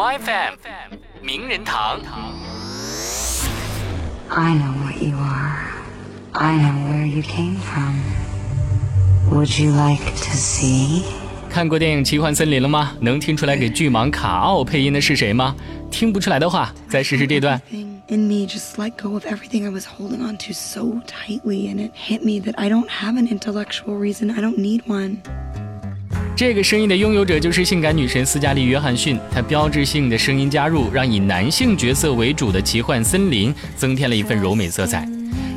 My FM 名人堂。 I know what you are. I know where you came from. Would you like to see? 看过电影《奇幻森林》了吗？能听出来给巨蟒卡奥配音的是谁吗？听不出来的话，再试试这段。 Everything in me just let go of everything I was holding on to so tightly, and it hit me that I don't have an intellectual reason. I don't need one. 这个声音的拥有者就是性感女神斯嘉丽·约翰逊，她标志性的声音加入，让以男性角色为主的《奇幻森林》增添了一份柔美色彩。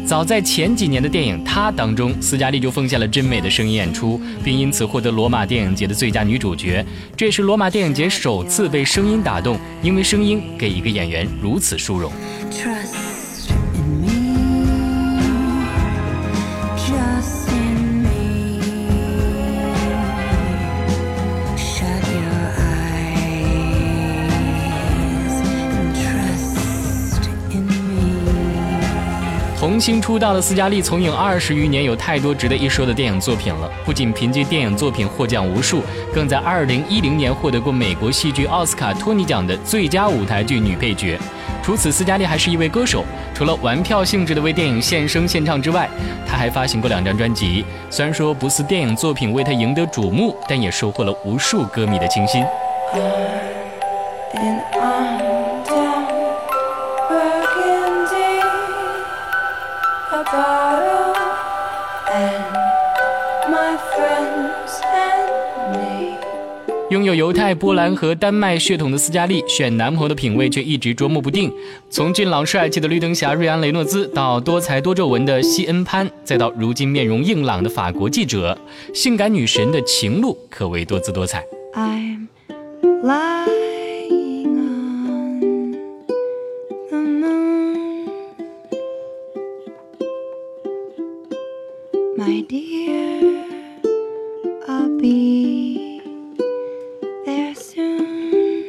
早在前几年的电影《她》当中，斯嘉丽就奉献了真美的声音演出，并因此获得罗马电影节的最佳女主角。这也是罗马电影节首次被声音打动，因为声音给一个演员如此殊荣。童星出道的斯嘉丽从影二十余年，有太多值得一说的电影作品了。不仅凭借电影作品获奖无数，更在二零一零年获得过美国戏剧奥斯卡托尼奖的最佳舞台剧女配角。除此，斯嘉丽还是一位歌手，除了玩票性质的为电影献声献唱之外，她还发行过两张专辑。虽然说不似电影作品为她赢得瞩目，但也收获了无数歌迷的倾心。A bottle, and my friends and me. 拥有犹太、波兰和丹麦血统的斯嘉丽，选男朋友的品味却一直捉摸不定。从俊朗帅气的绿灯侠瑞安·雷诺兹，到多才多皱纹的西恩·潘，再到如今面容硬朗的法国记者，性感女神的情路可谓多姿多彩。I'm my dear. I'll be there soon.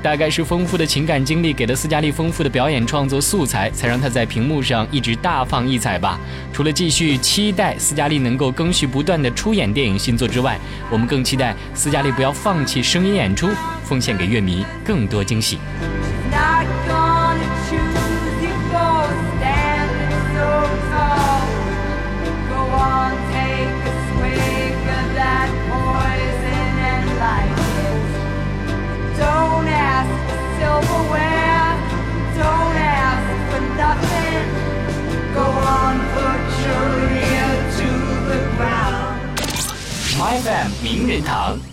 大概是丰富的情感经历给了斯嘉丽丰富的表演创作素材，才让她在屏幕上一直大放异彩吧。除了继续期待斯嘉丽能够更续不断的出演电影新作之外，我们更期待斯嘉丽不要放弃声音演出，奉献给乐迷更多惊喜。FM 名人堂。